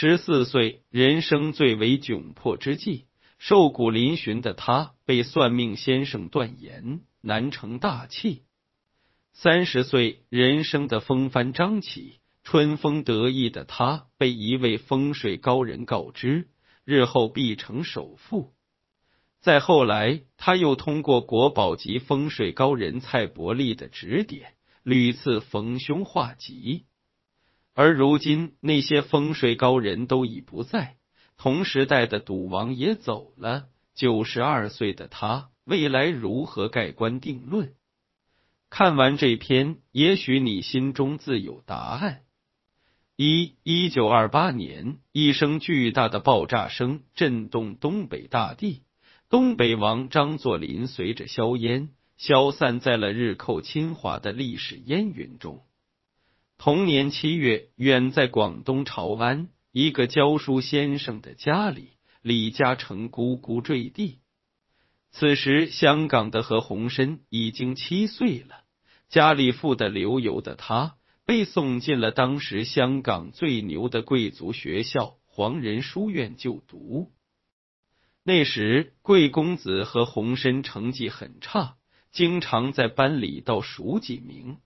十四岁，人生最为窘迫之际，瘦骨嶙峋的他被算命先生断言难成大器。三十岁，人生的风帆张起，春风得意的他被一位风水高人告知，日后必成首富。再后来，他又通过国宝级风水高人蔡伯利的指点，屡次逢凶化吉。而如今，那些风水高人都已不在，同时代的赌王也走了。九十二岁的他，未来如何盖棺定论？看完这篇，也许你心中自有答案。一一九二八年，一声巨大的爆炸声震动东北大地，东北王张作霖随着硝烟消散在了日寇侵华的历史烟云中。同年七月，远在广东潮安一个教书先生的家里，李嘉诚咕咕坠地。此时，香港的何鸿燊已经七岁了，家里富得流油的他，被送进了当时香港最牛的贵族学校黄仁书院就读。那时，贵公子何鸿燊成绩很差，经常在班里倒数几名。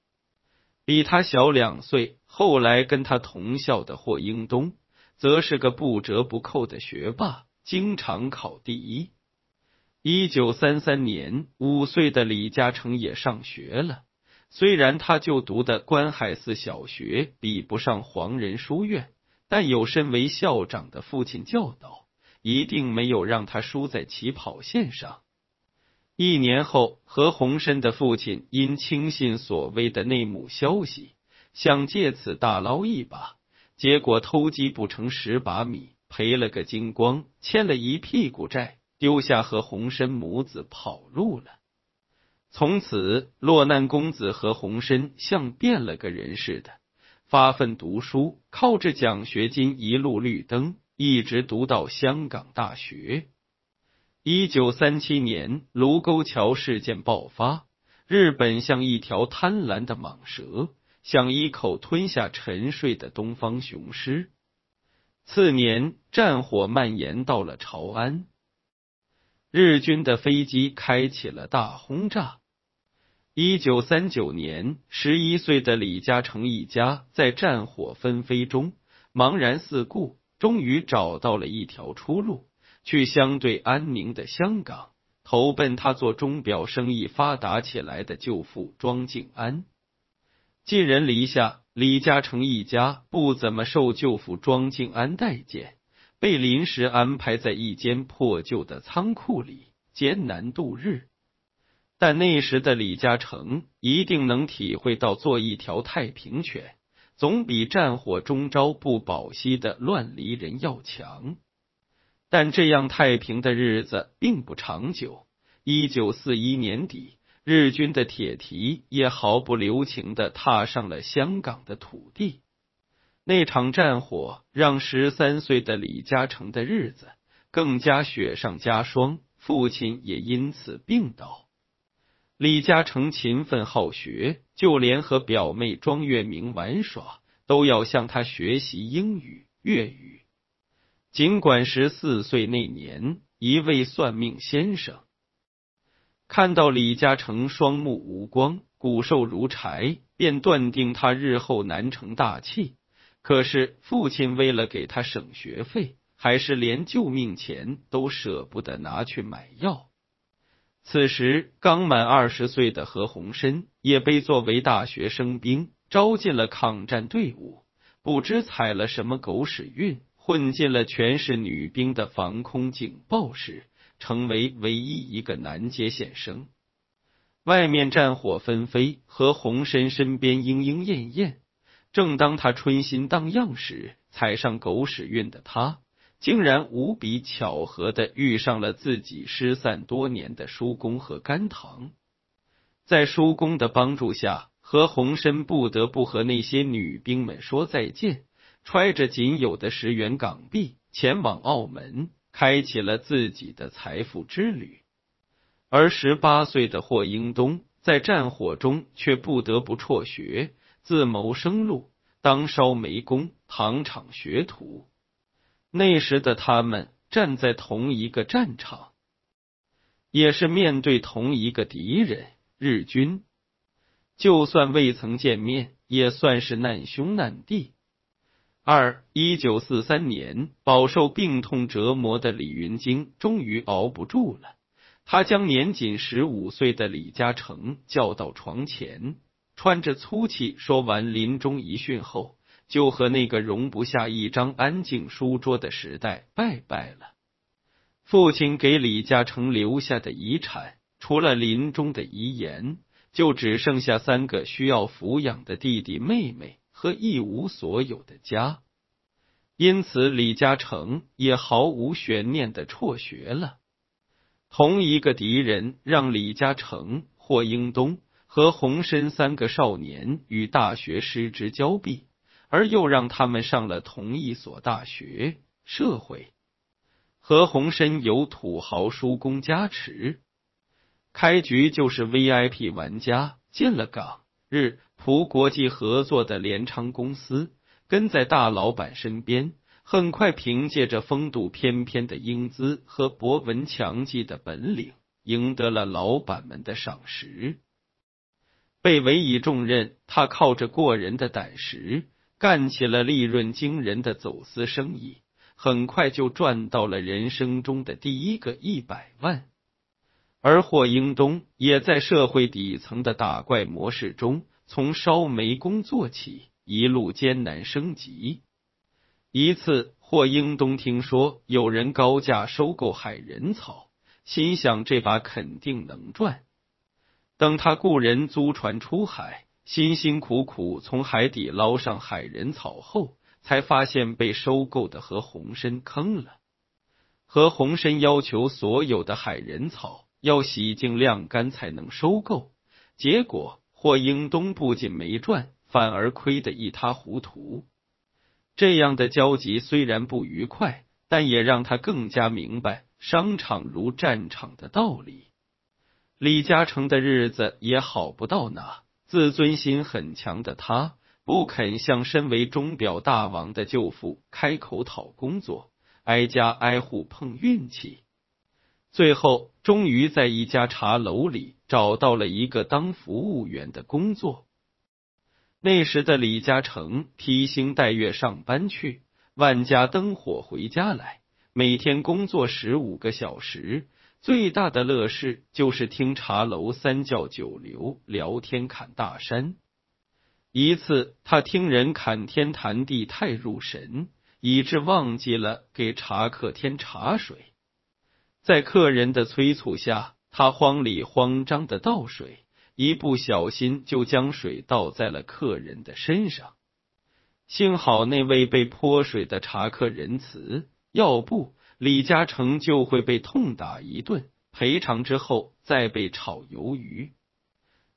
比他小两岁，后来跟他同校的霍英东，则是个不折不扣的学霸，经常考第一。一九三三年，五岁的李嘉诚也上学了。虽然他就读的关海寺小学比不上黄仁书院，但有身为校长的父亲教导，一定没有让他输在起跑线上。一年后，何鸿燊的父亲因轻信所谓的内幕消息，想借此大捞一把，结果偷鸡不成蚀把米，赔了个精光，欠了一屁股债，丢下何鸿燊母子跑路了。从此，落难公子何鸿燊像变了个人似的，发奋读书，靠着奖学金一路绿灯，一直读到香港大学。一九三七年，卢沟桥事件爆发，日本像一条贪婪的蟒蛇，想一口吞下沉睡的东方雄狮。次年，战火蔓延到了朝安，日军的飞机开启了大轰炸。一九三九年，十一岁的李嘉诚一家在战火纷飞中茫然四顾，终于找到了一条出路。去相对安宁的香港，投奔他做钟表生意发达起来的舅父庄敬安。寄人篱下，李嘉诚一家不怎么受舅父庄敬安待见，被临时安排在一间破旧的仓库里艰难度日。但那时的李嘉诚一定能体会到，做一条太平犬，总比战火中朝不保夕的乱离人要强。但这样太平的日子并不长久。一九四一年底，日军的铁蹄也毫不留情的踏上了香港的土地。那场战火让十三岁的李嘉诚的日子更加雪上加霜，父亲也因此病倒。李嘉诚勤奋好学，就连和表妹庄月明玩耍，都要向他学习英语、粤语。尽管十四岁那年，一位算命先生看到李嘉诚双目无光、骨瘦如柴，便断定他日后难成大器。可是父亲为了给他省学费，还是连救命钱都舍不得拿去买药。此时刚满二十岁的何鸿燊也被作为大学生兵招进了抗战队伍，不知踩了什么狗屎运。混进了全是女兵的防空警报室，成为唯一一个男接线生。外面战火纷飞，何鸿燊身边莺莺燕燕。正当他春心荡漾时，踩上狗屎运的他，竟然无比巧合的遇上了自己失散多年的叔公和甘棠。在叔公的帮助下，何鸿燊不得不和那些女兵们说再见。揣着仅有的十元港币，前往澳门，开启了自己的财富之旅。而十八岁的霍英东在战火中却不得不辍学，自谋生路，当烧煤工、糖厂学徒。那时的他们站在同一个战场，也是面对同一个敌人——日军。就算未曾见面，也算是难兄难弟。二一九四三年，饱受病痛折磨的李云京终于熬不住了。他将年仅十五岁的李嘉诚叫到床前，穿着粗气说完临终遗训后，就和那个容不下一张安静书桌的时代拜拜了。父亲给李嘉诚留下的遗产，除了临终的遗言，就只剩下三个需要抚养的弟弟妹妹和一无所有的家。因此，李嘉诚也毫无悬念的辍学了。同一个敌人让李嘉诚、霍英东和洪深三个少年与大学失之交臂，而又让他们上了同一所大学。社会何鸿燊有土豪叔公加持，开局就是 VIP 玩家，进了港日葡国际合作的联昌公司，跟在大老板身边。很快，凭借着风度翩翩的英姿和博闻强记的本领，赢得了老板们的赏识。被委以重任，他靠着过人的胆识，干起了利润惊人的走私生意，很快就赚到了人生中的第一个一百万。而霍英东也在社会底层的打怪模式中，从烧煤工做起，一路艰难升级。一次，霍英东听说有人高价收购海人草，心想这把肯定能赚。等他雇人租船出海，辛辛苦苦从海底捞上海人草后，才发现被收购的何鸿燊坑了。何鸿燊要求所有的海人草要洗净晾干才能收购，结果霍英东不仅没赚，反而亏得一塌糊涂。这样的交集虽然不愉快，但也让他更加明白商场如战场的道理。李嘉诚的日子也好不到哪，自尊心很强的他不肯向身为钟表大王的舅父开口讨工作，挨家挨户碰运气，最后终于在一家茶楼里找到了一个当服务员的工作。那时的李嘉诚披星戴月上班去，万家灯火回家来，每天工作十五个小时，最大的乐事就是听茶楼三教九流聊天侃大山。一次，他听人侃天谈地太入神，以致忘记了给茶客添茶水，在客人的催促下，他慌里慌张的倒水。一不小心就将水倒在了客人的身上，幸好那位被泼水的茶客仁慈，要不李嘉诚就会被痛打一顿，赔偿之后再被炒鱿鱼。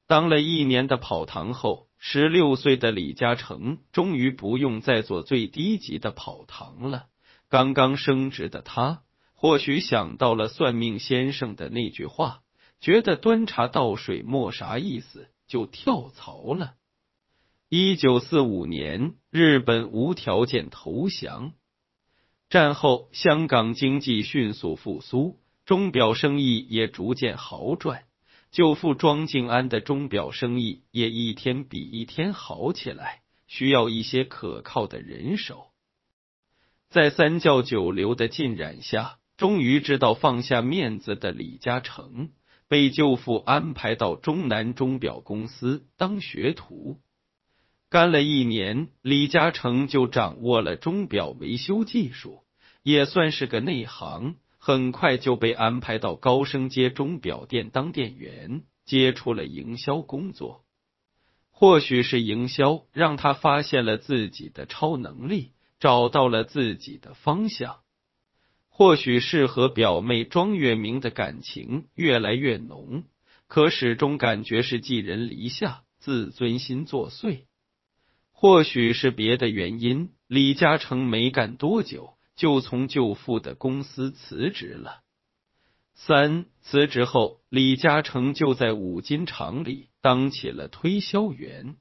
当了一年的跑堂后，十六岁的李嘉诚终于不用再做最低级的跑堂了。刚刚升职的他，或许想到了算命先生的那句话。觉得端茶倒水没啥意思，就跳槽了。一九四五年，日本无条件投降。战后，香港经济迅速复苏，钟表生意也逐渐好转。舅父庄静安的钟表生意也一天比一天好起来，需要一些可靠的人手。在三教九流的浸染下，终于知道放下面子的李嘉诚。被舅父安排到中南钟表公司当学徒，干了一年，李嘉诚就掌握了钟表维修技术，也算是个内行。很快就被安排到高升街钟表店当店员，接触了营销工作。或许是营销让他发现了自己的超能力，找到了自己的方向。或许是和表妹庄月明的感情越来越浓，可始终感觉是寄人篱下，自尊心作祟。或许是别的原因，李嘉诚没干多久就从舅父的公司辞职了。三辞职后，李嘉诚就在五金厂里当起了推销员。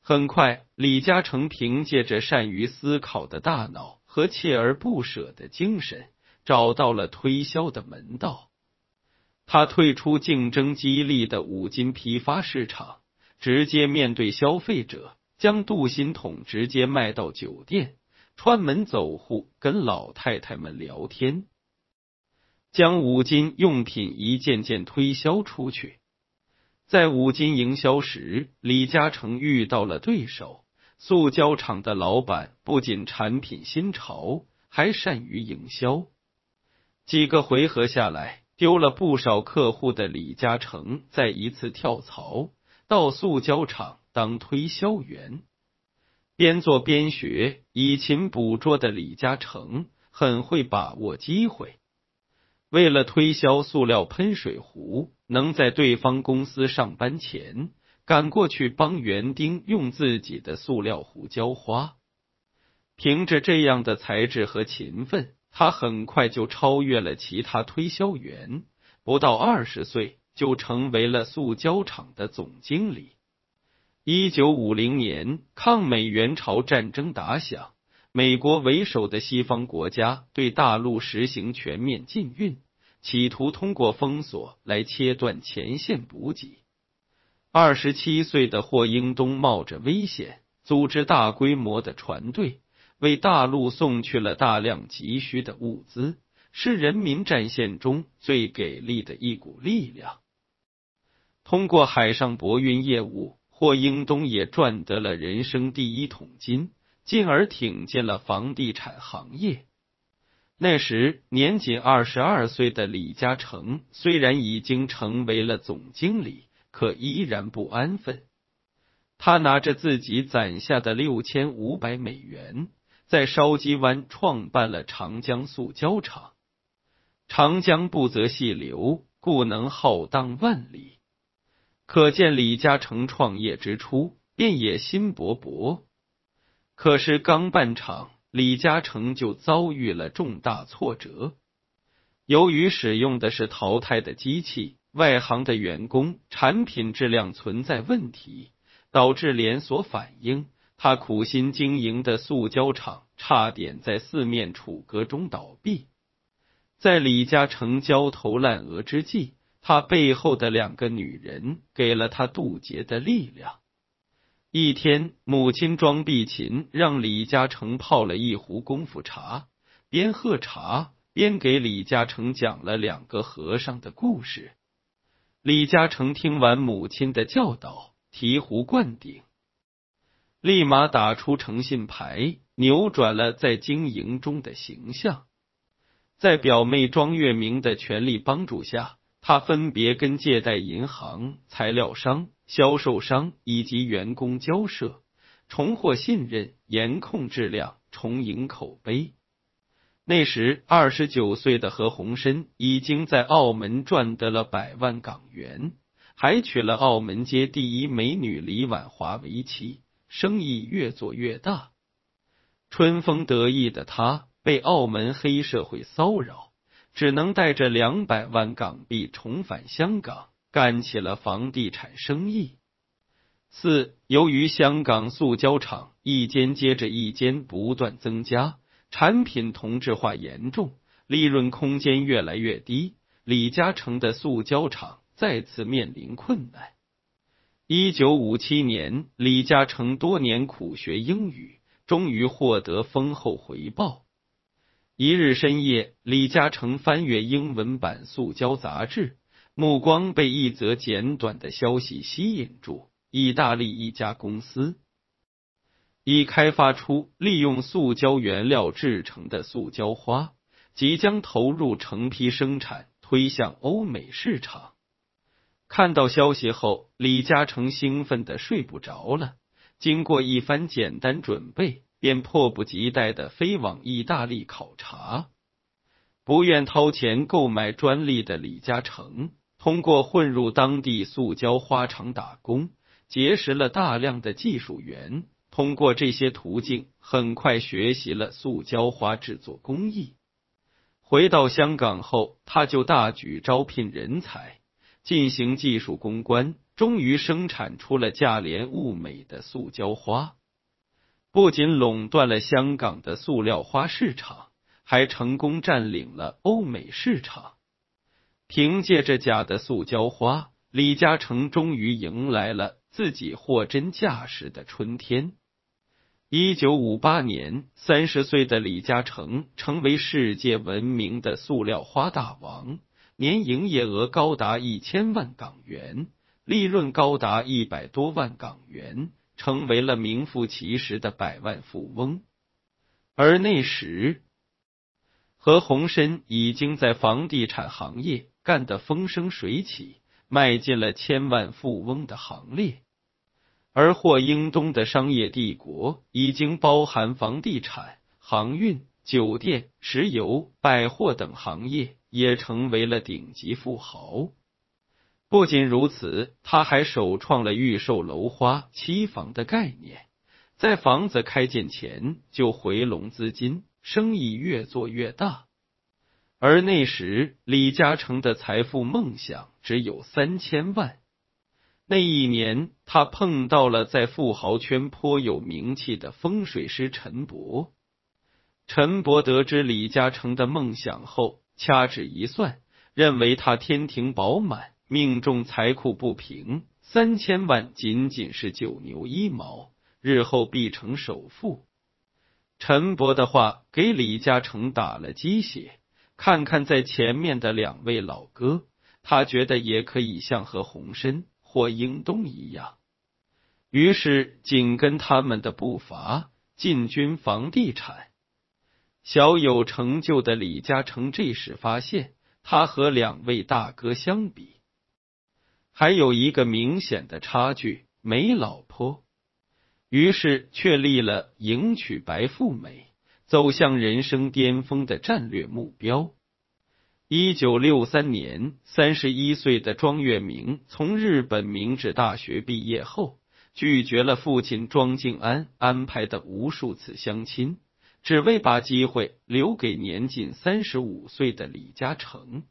很快，李嘉诚凭借着善于思考的大脑。和锲而不舍的精神，找到了推销的门道。他退出竞争激烈的五金批发市场，直接面对消费者，将镀锌桶直接卖到酒店，串门走户跟老太太们聊天，将五金用品一件件推销出去。在五金营销时，李嘉诚遇到了对手。塑胶厂的老板不仅产品新潮，还善于营销。几个回合下来，丢了不少客户的李嘉诚再一次跳槽到塑胶厂当推销员。边做边学，以勤捕捉的李嘉诚很会把握机会。为了推销塑料喷水壶，能在对方公司上班前。赶过去帮园丁用自己的塑料壶浇花，凭着这样的才智和勤奋，他很快就超越了其他推销员，不到二十岁就成为了塑胶厂的总经理。一九五零年，抗美援朝战争打响，美国为首的西方国家对大陆实行全面禁运，企图通过封锁来切断前线补给。二十七岁的霍英东冒着危险，组织大规模的船队，为大陆送去了大量急需的物资，是人民战线中最给力的一股力量。通过海上博运业务，霍英东也赚得了人生第一桶金，进而挺进了房地产行业。那时年仅二十二岁的李嘉诚，虽然已经成为了总经理。可依然不安分。他拿着自己攒下的六千五百美元，在烧鸡湾创办了长江塑胶厂。长江不择细流，故能浩荡万里。可见李嘉诚创业之初便野心勃勃。可是刚办厂，李嘉诚就遭遇了重大挫折。由于使用的是淘汰的机器。外行的员工，产品质量存在问题，导致连锁反应。他苦心经营的塑胶厂差点在四面楚歌中倒闭。在李嘉诚焦头烂额之际，他背后的两个女人给了他渡劫的力量。一天，母亲庄碧琴让李嘉诚泡了一壶功夫茶，边喝茶边给李嘉诚讲了两个和尚的故事。李嘉诚听完母亲的教导，醍醐灌顶，立马打出诚信牌，扭转了在经营中的形象。在表妹庄月明的全力帮助下，他分别跟借贷银行、材料商、销售商以及员工交涉，重获信任，严控质量，重赢口碑。那时，二十九岁的何鸿燊已经在澳门赚得了百万港元，还娶了澳门街第一美女李婉华为妻，生意越做越大。春风得意的他被澳门黑社会骚扰，只能带着两百万港币重返香港，干起了房地产生意。四，由于香港塑胶厂一间接着一间不断增加。产品同质化严重，利润空间越来越低，李嘉诚的塑胶厂再次面临困难。一九五七年，李嘉诚多年苦学英语，终于获得丰厚回报。一日深夜，李嘉诚翻阅英文版塑胶杂志，目光被一则简短的消息吸引住：意大利一家公司。已开发出利用塑胶原料制成的塑胶花，即将投入成批生产，推向欧美市场。看到消息后，李嘉诚兴奋的睡不着了。经过一番简单准备，便迫不及待的飞往意大利考察。不愿掏钱购买专利的李嘉诚，通过混入当地塑胶花厂打工，结识了大量的技术员。通过这些途径，很快学习了塑胶花制作工艺。回到香港后，他就大举招聘人才，进行技术攻关，终于生产出了价廉物美的塑胶花。不仅垄断了香港的塑料花市场，还成功占领了欧美市场。凭借着假的塑胶花，李嘉诚终于迎来了自己货真价实的春天。一九五八年，三十岁的李嘉诚成为世界闻名的塑料花大王，年营业额高达一千万港元，利润高达一百多万港元，成为了名副其实的百万富翁。而那时，何鸿燊已经在房地产行业干得风生水起，迈进了千万富翁的行列。而霍英东的商业帝国已经包含房地产、航运、酒店、石油、百货等行业，也成为了顶级富豪。不仅如此，他还首创了预售楼花期房的概念，在房子开建前就回笼资金，生意越做越大。而那时，李嘉诚的财富梦想只有三千万。那一年，他碰到了在富豪圈颇有名气的风水师陈伯。陈伯得知李嘉诚的梦想后，掐指一算，认为他天庭饱满，命中财库不平，三千万仅仅是九牛一毛，日后必成首富。陈伯的话给李嘉诚打了鸡血，看看在前面的两位老哥，他觉得也可以像何鸿燊。或英东一样，于是紧跟他们的步伐进军房地产。小有成就的李嘉诚这时发现，他和两位大哥相比，还有一个明显的差距——没老婆。于是确立了迎娶白富美、走向人生巅峰的战略目标。一九六三年，三十一岁的庄月明从日本明治大学毕业后，拒绝了父亲庄敬安安排的无数次相亲，只为把机会留给年仅三十五岁的李嘉诚。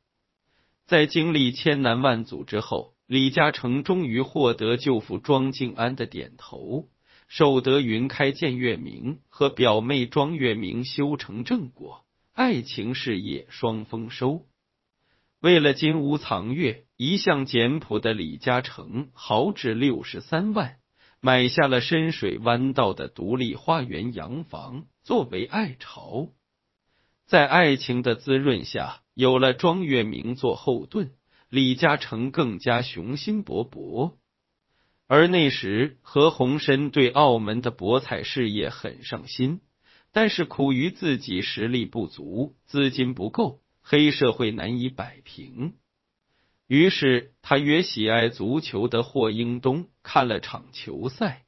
在经历千难万阻之后，李嘉诚终于获得舅父庄敬安的点头，守得云开见月明，和表妹庄月明修成正果，爱情事业双丰收。为了金屋藏月，一向简朴的李嘉诚豪掷六十三万，买下了深水湾道的独立花园洋房作为爱巢。在爱情的滋润下，有了庄月明做后盾，李嘉诚更加雄心勃勃。而那时，何鸿燊对澳门的博彩事业很上心，但是苦于自己实力不足，资金不够。黑社会难以摆平，于是他约喜爱足球的霍英东看了场球赛，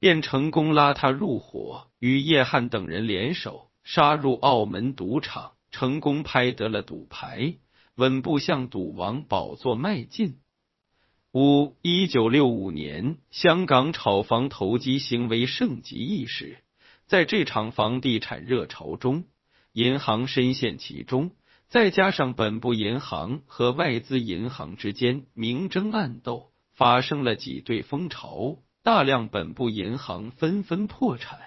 便成功拉他入伙，与叶汉等人联手杀入澳门赌场，成功拍得了赌牌，稳步向赌王宝座迈进。五一九六五年，香港炒房投机行为盛极一时，在这场房地产热潮中。银行深陷其中，再加上本部银行和外资银行之间明争暗斗，发生了挤兑风潮，大量本部银行纷纷破产。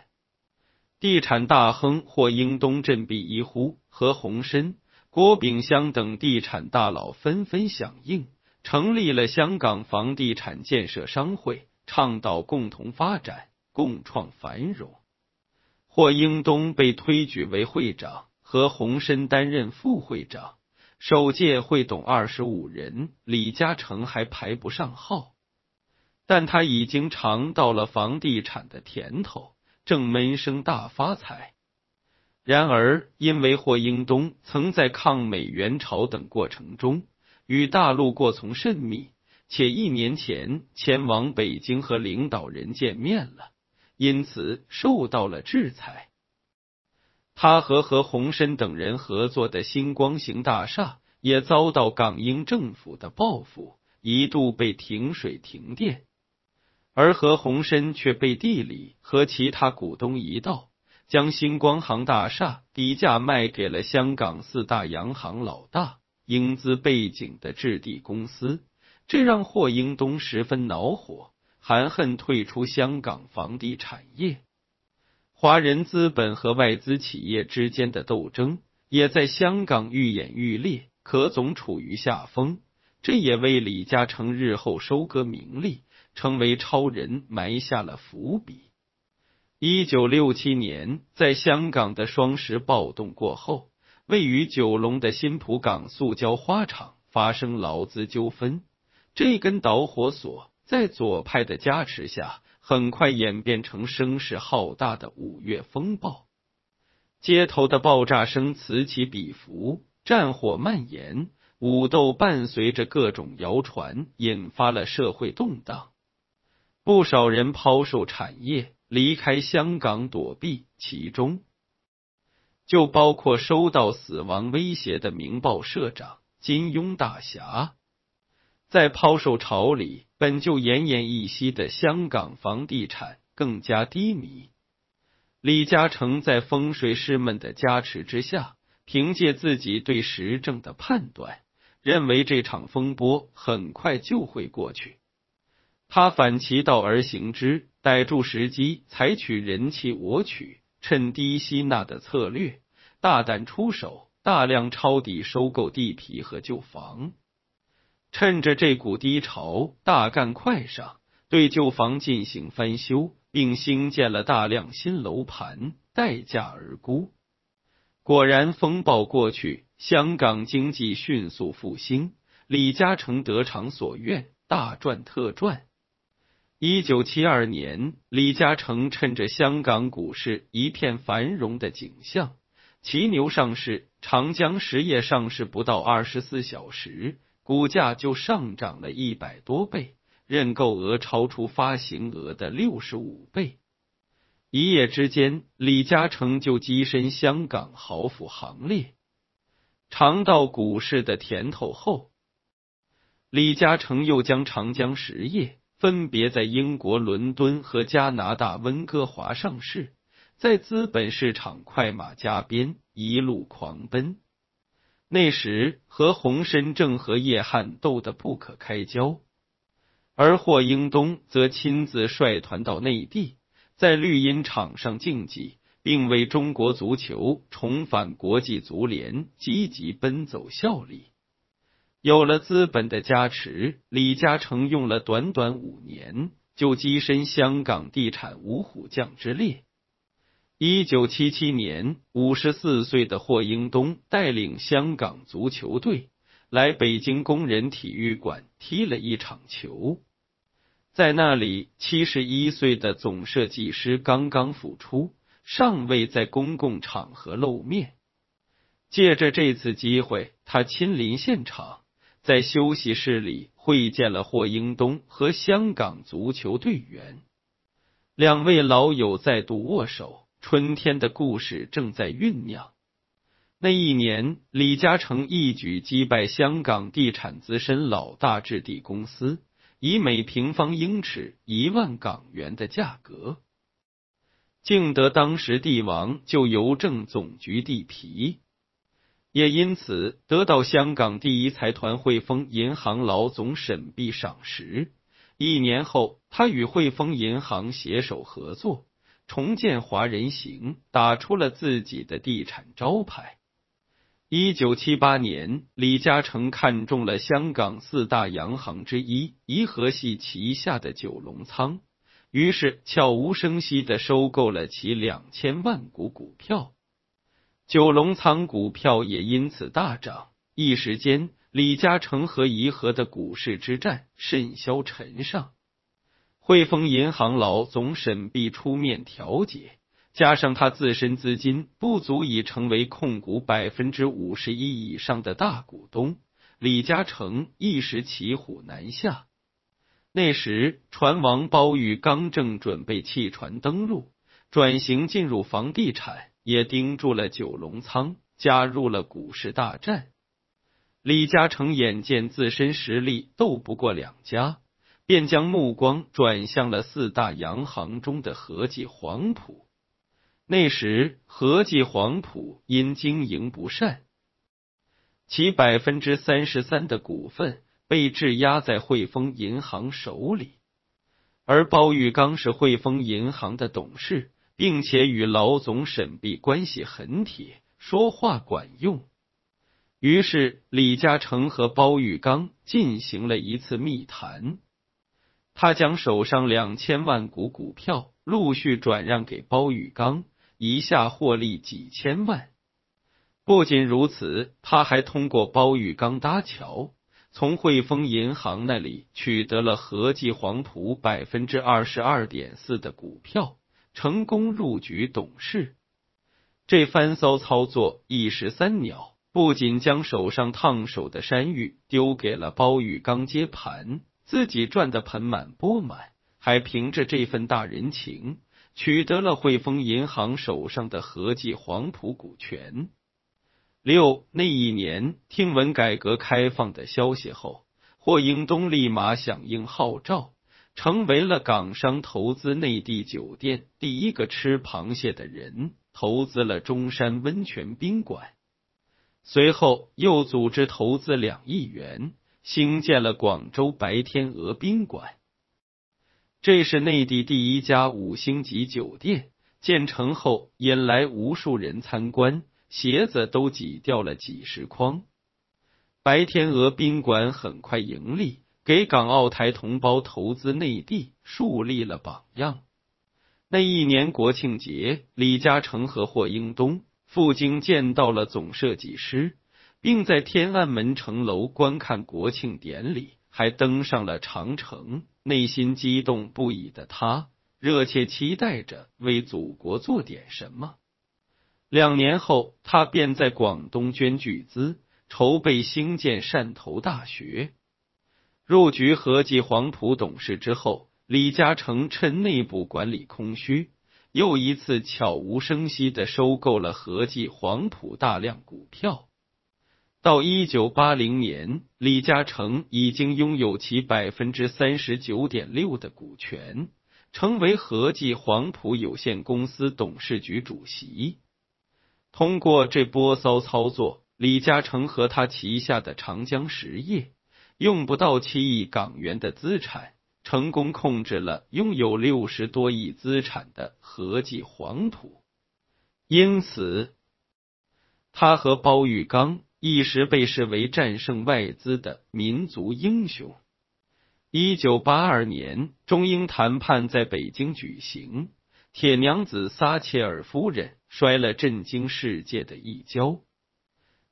地产大亨霍英东振臂一呼，何鸿燊、郭炳湘等地产大佬纷纷响应，成立了香港房地产建设商会，倡导共同发展，共创繁荣。霍英东被推举为会长，何鸿燊担任副会长。首届会董二十五人，李嘉诚还排不上号，但他已经尝到了房地产的甜头，正闷声大发财。然而，因为霍英东曾在抗美援朝等过程中与大陆过从甚密，且一年前前往北京和领导人见面了。因此受到了制裁。他和何鸿燊等人合作的星光行大厦也遭到港英政府的报复，一度被停水停电。而何鸿燊却背地里和其他股东一道，将星光行大厦低价卖给了香港四大洋行老大、英资背景的置地公司，这让霍英东十分恼火。含恨退出香港房地产业。华人资本和外资企业之间的斗争也在香港愈演愈烈，可总处于下风。这也为李嘉诚日后收割名利、成为超人埋下了伏笔。一九六七年，在香港的双十暴动过后，位于九龙的新浦港塑胶花厂发生劳资纠纷，这根导火索在左派的加持下，很快演变成声势浩大的五月风暴。街头的爆炸声此起彼伏，战火蔓延。武斗伴随着各种谣传，引发了社会动荡。不少人抛售产业，离开香港躲避，其中就包括收到死亡威胁的《明报》社长金庸大侠。在抛售潮里，本就奄奄一息的香港房地产更加低迷。李嘉诚在风水师们的加持之下，凭借自己对时政的判断。认为这场风波很快就会过去，他反其道而行之，逮住时机，采取人弃我取、趁低吸纳的策略，大胆出手，大量抄底收购地皮和旧房，趁着这股低潮，大干快上，对旧房进行翻修，并兴建了大量新楼盘，待价而沽。果然，风暴过去。香港经济迅速复兴，李嘉诚得偿所愿，大赚特赚。一九七二年，李嘉诚趁着香港股市一片繁荣的景象，骑牛上市，长江实业上市不到二十四小时，股价就上涨了一百多倍，认购额超出发行额的六十五倍。一夜之间，李嘉诚就跻身香港豪富行列。尝到股市的甜头后，李嘉诚又将长江实业分别在英国伦敦和加拿大温哥华上市，在资本市场快马加鞭，一路狂奔。那时和洪深正和叶汉斗得不可开交，而霍英东则亲自率团到内地，在绿茵场上竞技。并为中国足球重返国际足联积极奔走效力。有了资本的加持，李嘉诚用了短短五年就跻身香港地产五虎将之列。一九七七年，五十四岁的霍英东带领香港足球队来北京工人体育馆踢了一场球，在那里，七十一岁的总设计师刚刚复出。尚未在公共场合露面，借着这次机会，他亲临现场，在休息室里会见了霍英东和香港足球队员。两位老友再度握手，春天的故事正在酝酿。那一年，李嘉诚一举击败香港地产资深老大置地公司，以每平方英尺一万港元的价格。竟得当时帝王就邮政总局地皮，也因此得到香港第一财团汇丰银行老总审币赏识。一年后，他与汇丰银行携手合作，重建华人行，打出了自己的地产招牌。一九七八年，李嘉诚看中了香港四大洋行之一颐和系旗下的九龙仓。于是悄无声息的收购了其两千万股股票，九龙仓股票也因此大涨。一时间，李嘉诚和颐和的股市之战甚嚣尘上。汇丰银行老总沈弼出面调解，加上他自身资金不足以成为控股百分之五十一以上的大股东，李嘉诚一时骑虎难下。那时，船王包玉刚正准备弃船登陆，转型进入房地产，也盯住了九龙仓，加入了股市大战。李嘉诚眼见自身实力斗不过两家，便将目光转向了四大洋行中的和记黄埔。那时，和记黄埔因经营不善，其百分之三十三的股份。被质押在汇丰银行手里，而包玉刚是汇丰银行的董事，并且与老总沈弼关系很铁，说话管用。于是，李嘉诚和包玉刚进行了一次密谈。他将手上两千万股股票陆续转让给包玉刚，一下获利几千万。不仅如此，他还通过包玉刚搭桥，从汇丰银行那里取得了合计黄埔百分之二十二点四的股票，成功入局董事。这番骚操作一石三鸟。不仅将手上烫手的山芋丢给了包玉刚接盘，自己赚得盆满钵满，还凭着这份大人情取得了汇丰银行手上的合计黄埔股权。六那一年，听闻改革开放的消息后，霍英东立马响应号召，成为了港商投资内地酒店第一个吃螃蟹的人，投资了中山温泉宾馆。随后又组织投资两亿元，兴建了广州白天鹅宾馆。这是内地第一家五星级酒店，建成后引来无数人参观，鞋子都挤掉了几十筐。白天鹅宾馆很快盈利，给港澳台同胞投资内地树立了榜样。那一年国庆节，李嘉诚和霍英东。赴京见到了总设计师，并在天安门城楼观看国庆典礼，还登上了长城。内心激动不已的他，热切期待着为祖国做点什么。两年后，他便在广东捐巨资，筹备兴建汕头大学。入局合记黄埔董事之后，李嘉诚趁内部管理空虚。又一次悄无声息的收购了合记黄埔大量股票。到一九八零年，李嘉诚已经拥有其百分之三十九点六的股权，成为合记黄埔有限公司董事局主席。通过这波骚操作，李嘉诚和他旗下的长江实业用不到七亿港元的资产。成功控制了拥有六十多亿资产的合记黄埔，因此他和包玉刚一时被视为战胜外资的民族英雄。一九八二年，中英谈判在北京举行，铁娘子撒切尔夫人摔了震惊世界的一跤，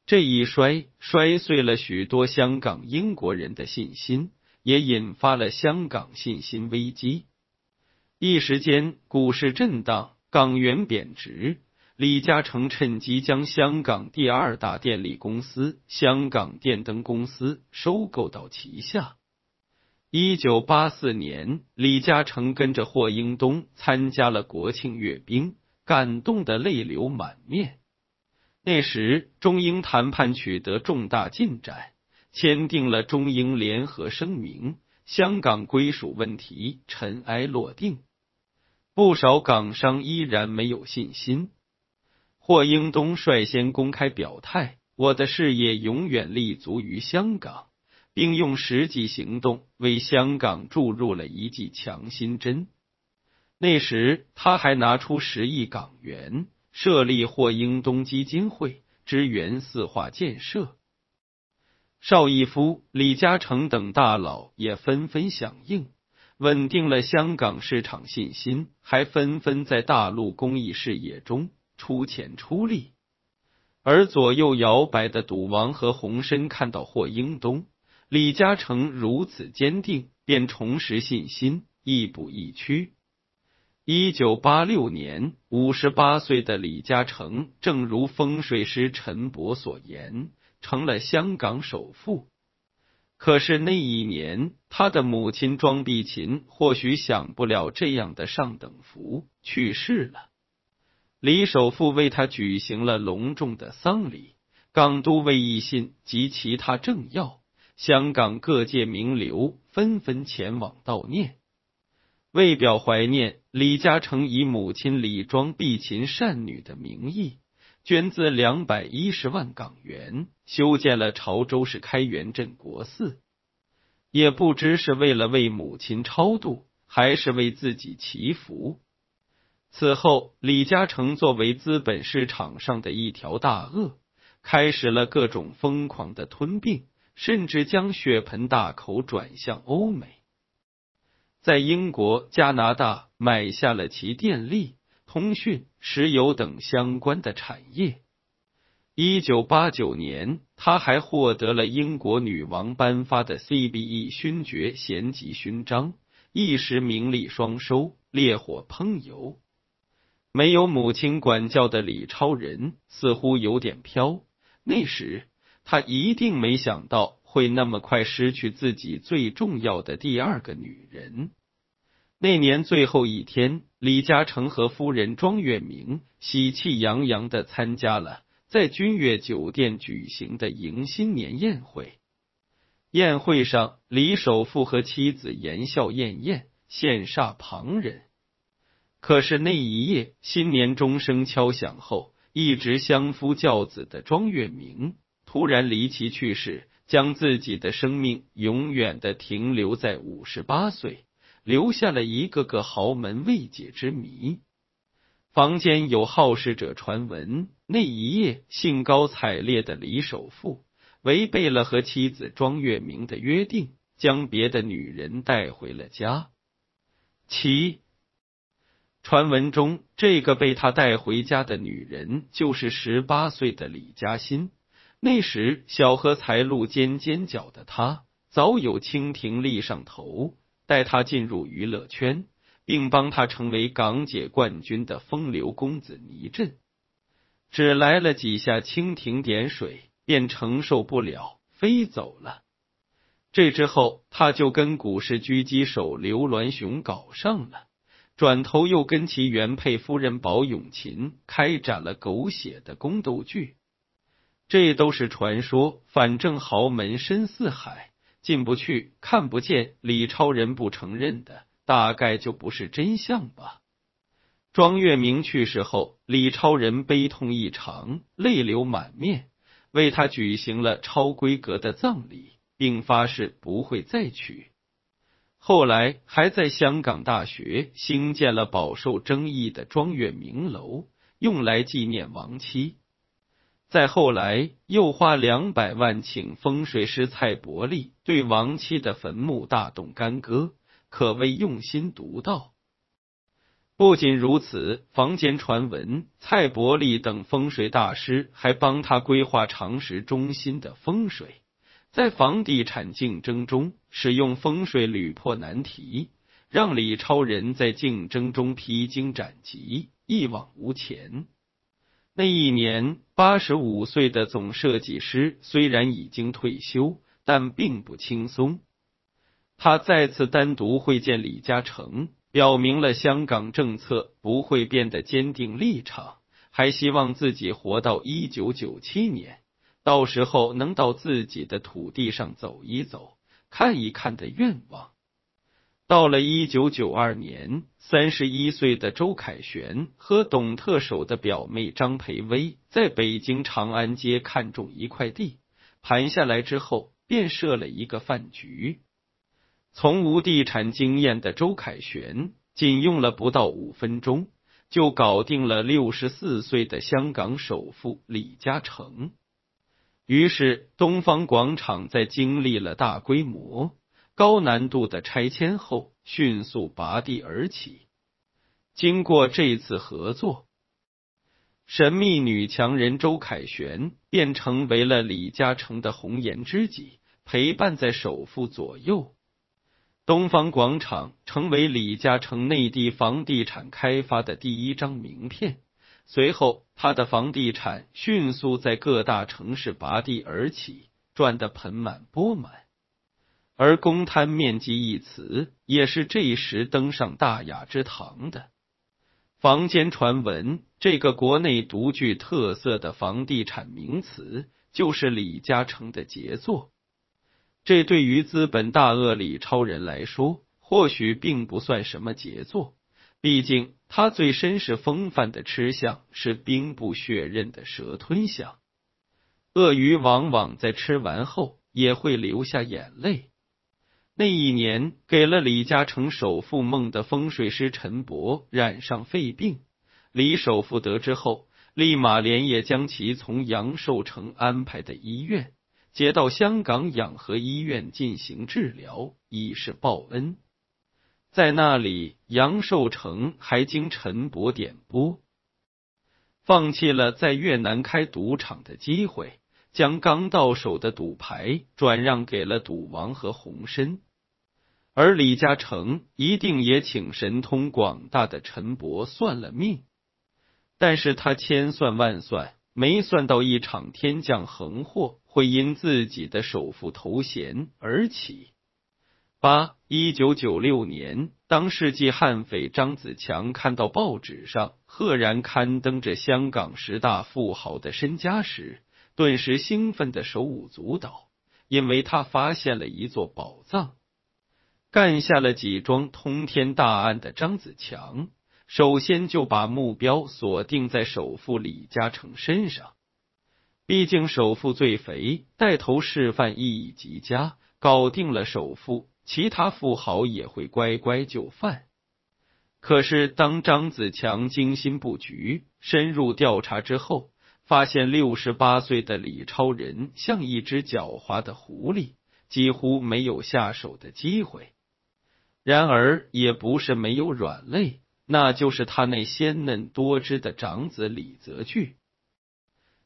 这一摔摔碎了许多香港英国人的信心。也引发了香港信心危机，一时间股市震荡，港元贬值。李嘉诚趁机将香港第二大电力公司香港电灯公司收购到旗下。一九八四年，李嘉诚跟着霍英东参加了国庆阅兵，感动的泪流满面。那时，中英谈判取得重大进展。签订了中英联合声明，香港归属问题尘埃落定。不少港商依然没有信心。霍英东率先公开表态：“我的事业永远立足于香港，并用实际行动为香港注入了一剂强心针。”那时，他还拿出十亿港元设立霍英东基金会，支援四化建设。邵逸夫、李嘉诚等大佬也纷纷响应，稳定了香港市场信心，还纷纷在大陆公益事业中出钱出力。而左右摇摆的赌王和洪深看到霍英东、李嘉诚如此坚定，便重拾信心，亦步亦趋。一九八六年，五十八岁的李嘉诚，正如风水师陈伯所言。成了香港首富，可是那一年，他的母亲庄碧琴或许享不了这样的上等福，去世了。李首富为他举行了隆重的丧礼，港都卫奕信及其他政要、香港各界名流纷纷前往悼念。为表怀念，李嘉诚以母亲李庄碧琴善女的名义。捐资两百一十万港元，修建了潮州市开元镇国寺，也不知是为了为母亲超度，还是为自己祈福。此后，李嘉诚作为资本市场上的一条大鳄，开始了各种疯狂的吞并，甚至将血盆大口转向欧美，在英国、加拿大买下了其电力、通讯、石油等相关的产业。一九八九年，他还获得了英国女王颁发的 CBE 勋爵衔级勋章，一时名利双收，烈火烹油。没有母亲管教的李超人似乎有点飘。那时他一定没想到会那么快失去自己最重要的第二个女人。那年最后一天，李嘉诚和夫人庄月明喜气洋洋的参加了在君悦酒店举行的迎新年宴会。宴会上，李首富和妻子言笑晏晏，羡煞旁人。可是那一夜，新年钟声敲响后，一直相夫教子的庄月明突然离奇去世，将自己的生命永远的停留在五十八岁，留下了一个个豪门未解之谜。坊间有好事者传闻，那一夜兴高采烈的李首富违背了和妻子庄月明的约定，将别的女人带回了家。其传闻中，这个被他带回家的女人就是十八岁的李嘉欣。那时，小荷才露尖尖角的她，早有蜻蜓立上头，带他进入娱乐圈，并帮他成为港姐冠军的风流公子倪震，只来了几下蜻蜓点水，便承受不了，飞走了。这之后，他就跟股市狙击手刘銮雄搞上了。转头又跟其原配夫人宝永琴开展了狗血的宫斗剧，这都是传说。反正豪门深似海，进不去，看不见。李超人不承认的，大概就不是真相吧。庄月明去世后，李超人悲痛异常，泪流满面，为他举行了超规格的葬礼，并发誓不会再娶。后来还在香港大学兴建了饱受争议的庄月明楼，用来纪念亡妻。再后来又花两百万请风水师蔡伯利对亡妻的坟墓大动干戈，可谓用心独到。不仅如此，坊间传闻蔡伯利等风水大师还帮他规划常识中心的风水。在房地产竞争中，使用风水屡破难题，让李超人在竞争中披荆斩棘，一往无前。那一年，八十五岁的总设计师虽然已经退休，但并不轻松。他再次单独会见李嘉诚，表明了香港政策不会变的坚定立场，还希望自己活到一九九七年。到时候能到自己的土地上走一走、看一看的愿望。到了一九九二年，三十一岁的周凯旋和董特首的表妹张培薇在北京长安街看中一块地，盘下来之后便设了一个饭局。从无地产经验的周凯旋，仅用了不到五分钟，就搞定了六十四岁的香港首富李嘉诚。于是，东方广场在经历了大规模、高难度的拆迁后，迅速拔地而起。经过这次合作，神秘女强人周凯旋便成为了李嘉诚的红颜知己，陪伴在首富左右。东方广场成为李嘉诚内地房地产开发的第一张名片。随后，他的房地产迅速在各大城市拔地而起，赚得盆满钵满。而公摊面积一词也是这时登上大雅之堂的。坊间传闻，这个国内独具特色的房地产名词就是李嘉诚的杰作。这对于资本大鳄李超人来说，或许并不算什么杰作。毕竟，他最绅士风范的吃相是兵不血刃的蛇吞象。鳄鱼往往在吃完后也会流下眼泪。那一年，给了李嘉诚首富梦的风水师陈伯染上肺病，李首富得知后，立马连夜将其从杨寿成安排的医院接到香港养和医院进行治疗，以示报恩。在那里，杨寿成还经陈伯点拨，放弃了在越南开赌场的机会。将刚到手的赌牌转让给了赌王和洪深，而李嘉诚一定也请神通广大的陈伯算了命，但是他千算万算，没算到一场天降横祸会因自己的首富头衔而起。八一九九六年，当世纪悍匪张子强看到报纸上赫然刊登着香港十大富豪的身家时，顿时兴奋的手舞足蹈，因为他发现了一座宝藏。干下了几桩通天大案的张子强，首先就把目标锁定在首富李嘉诚身上。毕竟首富最肥，带头示范意义极佳，搞定了首富，其他富豪也会乖乖就范。可是，当张子强精心布局、深入调查之后，发现六十八岁的李超人像一只狡猾的狐狸，几乎没有下手的机会。然而，也不是没有软肋，那就是他那鲜嫩多汁的长子李泽钜。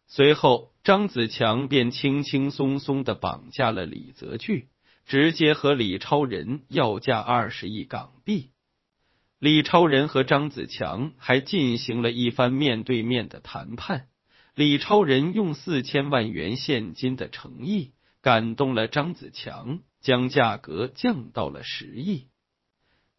随后，张子强便轻轻松松的绑架了李泽钜，直接和李超人要价二十亿港币。李超人和张子强还进行了一番面对面的谈判。李超人用四千万元现金的诚意感动了张子强，将价格降到了十亿。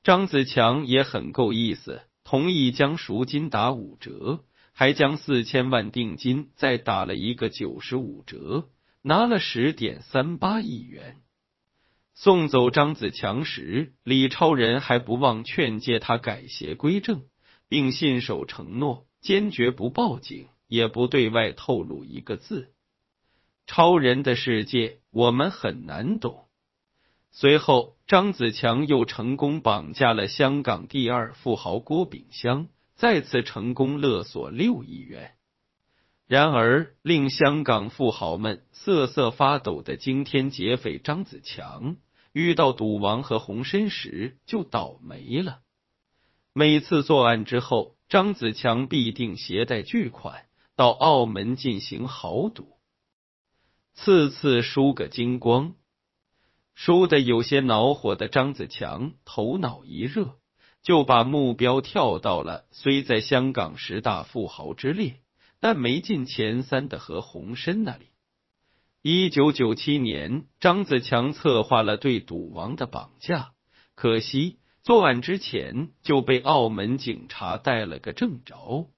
张子强也很够意思，同意将赎金打五折，还将四千万定金再打了一个九十五折，拿了十点三八亿元。送走张子强时，李超人还不忘劝诫他改邪归正，并信守承诺，坚决不报警。也不对外透露一个字。超人的世界我们很难懂。随后，张子强又成功绑架了香港第二富豪郭炳湘，再次成功勒索六亿元。然而，令香港富豪们瑟瑟发抖的惊天劫匪张子强，遇到赌王和洪深时就倒霉了。每次作案之后，张子强必定携带巨款。到澳门进行豪赌，次次输个精光，输的有些恼火的张子强头脑一热，就把目标跳到了虽在香港十大富豪之列，但没进前三的何鸿燊那里。一九九七年，张子强策划了对赌王的绑架，可惜作案之前就被澳门警察逮了个正着。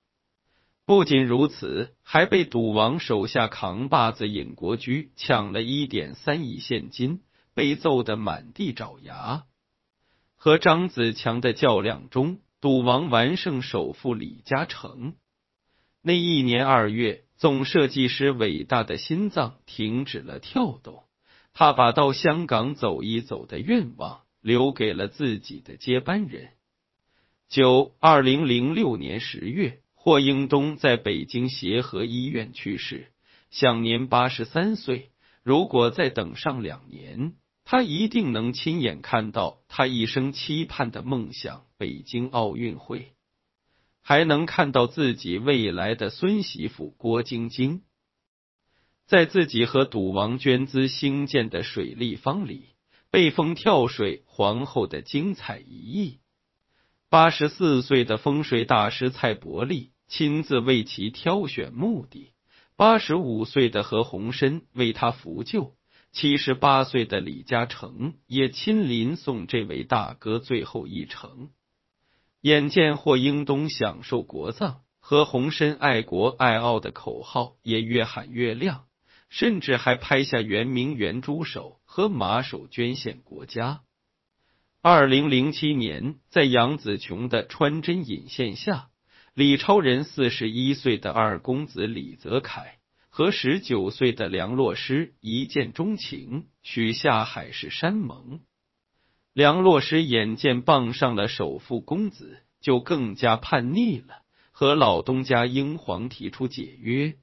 不仅如此，还被赌王手下扛把子尹国驹抢了一点三亿现金，被揍得满地找牙。和张子强的较量中，赌王完胜首富李嘉诚。那一年二月，总设计师伟大的心脏停止了跳动，他把到香港走一走的愿望留给了自己的接班人。九二零零六年十月。霍英东在北京协和医院去世，享年八十三岁。如果再等上两年，他一定能亲眼看到他一生期盼的梦想——北京奥运会，还能看到自己未来的孙媳妇郭晶晶，在自己和赌王捐资兴建的水立方里被封跳水皇后的精彩一役。八十四岁的风水大师蔡伯利亲自为其挑选墓地，八十五岁的何鸿燊为他扶柩，七十八岁的李嘉诚也亲临送这位大哥最后一程。眼见霍英东享受国葬，何鸿燊爱国爱澳的口号也越喊越亮，甚至还拍下圆明园猪手和马首捐献国家。二零零七年，在杨紫琼的穿针引线下，李超人四十一岁的二公子李泽楷和十九岁的梁洛施一见钟情，许下海誓山盟。梁洛施眼见傍上了首富公子，就更加叛逆了，和老东家英皇提出解约。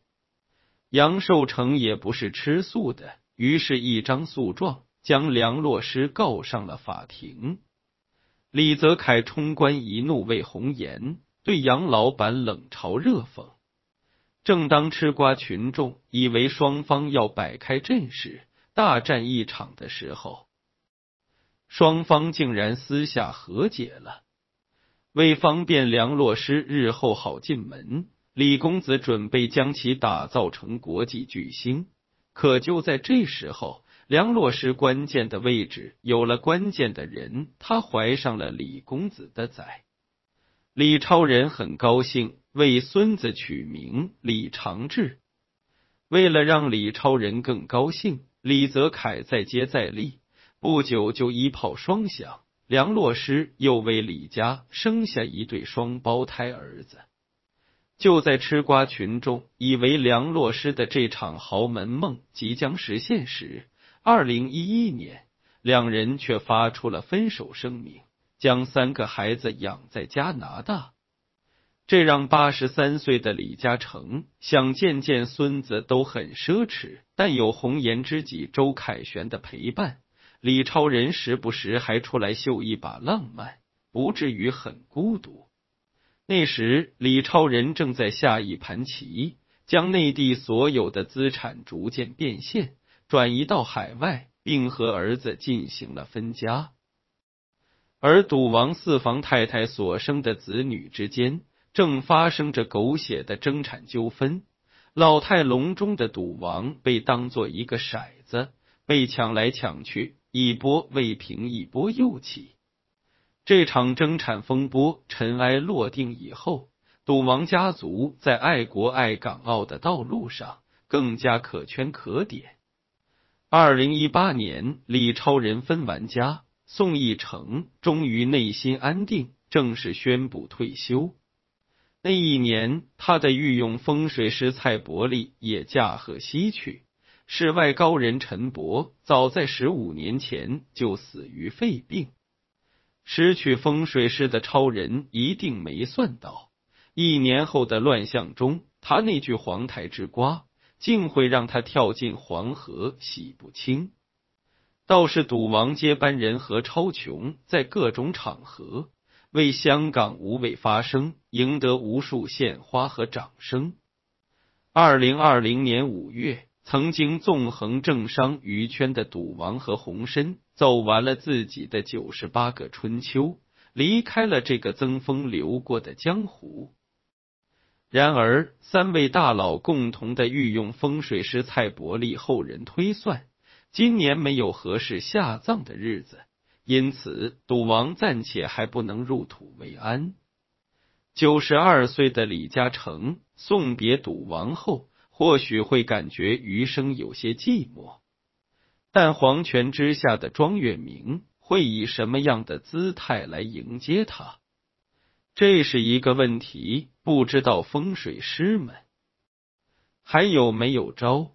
杨寿成也不是吃素的，于是，一张诉状将梁洛施告上了法庭。李泽楷冲冠一怒为红颜，对杨老板冷嘲热讽。正当吃瓜群众以为双方要摆开阵势，大战一场的时候，双方竟然私下和解了。为方便梁洛施日后好进门。李公子准备将其打造成国际巨星，可就在这时候，梁洛施关键的位置有了关键的人，他怀上了李公子的崽。李超人很高兴，为孙子取名李长治。为了让李超人更高兴，李泽楷再接再厉，不久就一炮双响，梁洛施又为李家生下一对双胞胎儿子。就在吃瓜群众以为梁洛施的这场豪门梦即将实现时，二零一一年，两人却发出了分手声明，将三个孩子养在加拿大。这让八十三岁的李嘉诚想见见孙子都很奢侈。但有红颜知己周凯旋的陪伴，李超人时不时还出来秀一把浪漫，不至于很孤独。那时，李超人正在下一盘棋，将内地所有的资产逐渐变现，转移到海外，并和儿子进行了分家。而赌王四房太太所生的子女之间，正发生着狗血的争产纠纷。老态龙钟的赌王被当做一个骰子，被抢来抢去，一波未平，一波又起。这场争产风波尘埃落定以后，赌王家族在爱国爱港澳的道路上更加可圈可点。二零一八年，李超人分完家，宋义成终于内心安定，正式宣布退休。那一年，他的御用风水师蔡伯利也驾鹤西去。世外高人陈伯早在十五年前就死于肺病。失去风水师的超人一定没算到，一年后的乱象中，他那句黄台之瓜竟会让他跳进黄河洗不清。倒是赌王接班人何超琼，在各种场合为香港无畏发声，赢得无数鲜花和掌声。二零二零年五月。曾经纵横政商娱圈的赌王和洪深，走完了自己的九十八个春秋，离开了这个曾风流过的江湖。然而，三位大佬共同的御用风水师蔡伯利后人推算，今年没有合适下葬的日子，因此赌王暂且还不能入土为安。九十二岁的李嘉诚送别赌王后。或许会感觉余生有些寂寞，但黄泉之下的庄月明会以什么样的姿态来迎接他？这是一个问题，不知道风水师们还有没有招？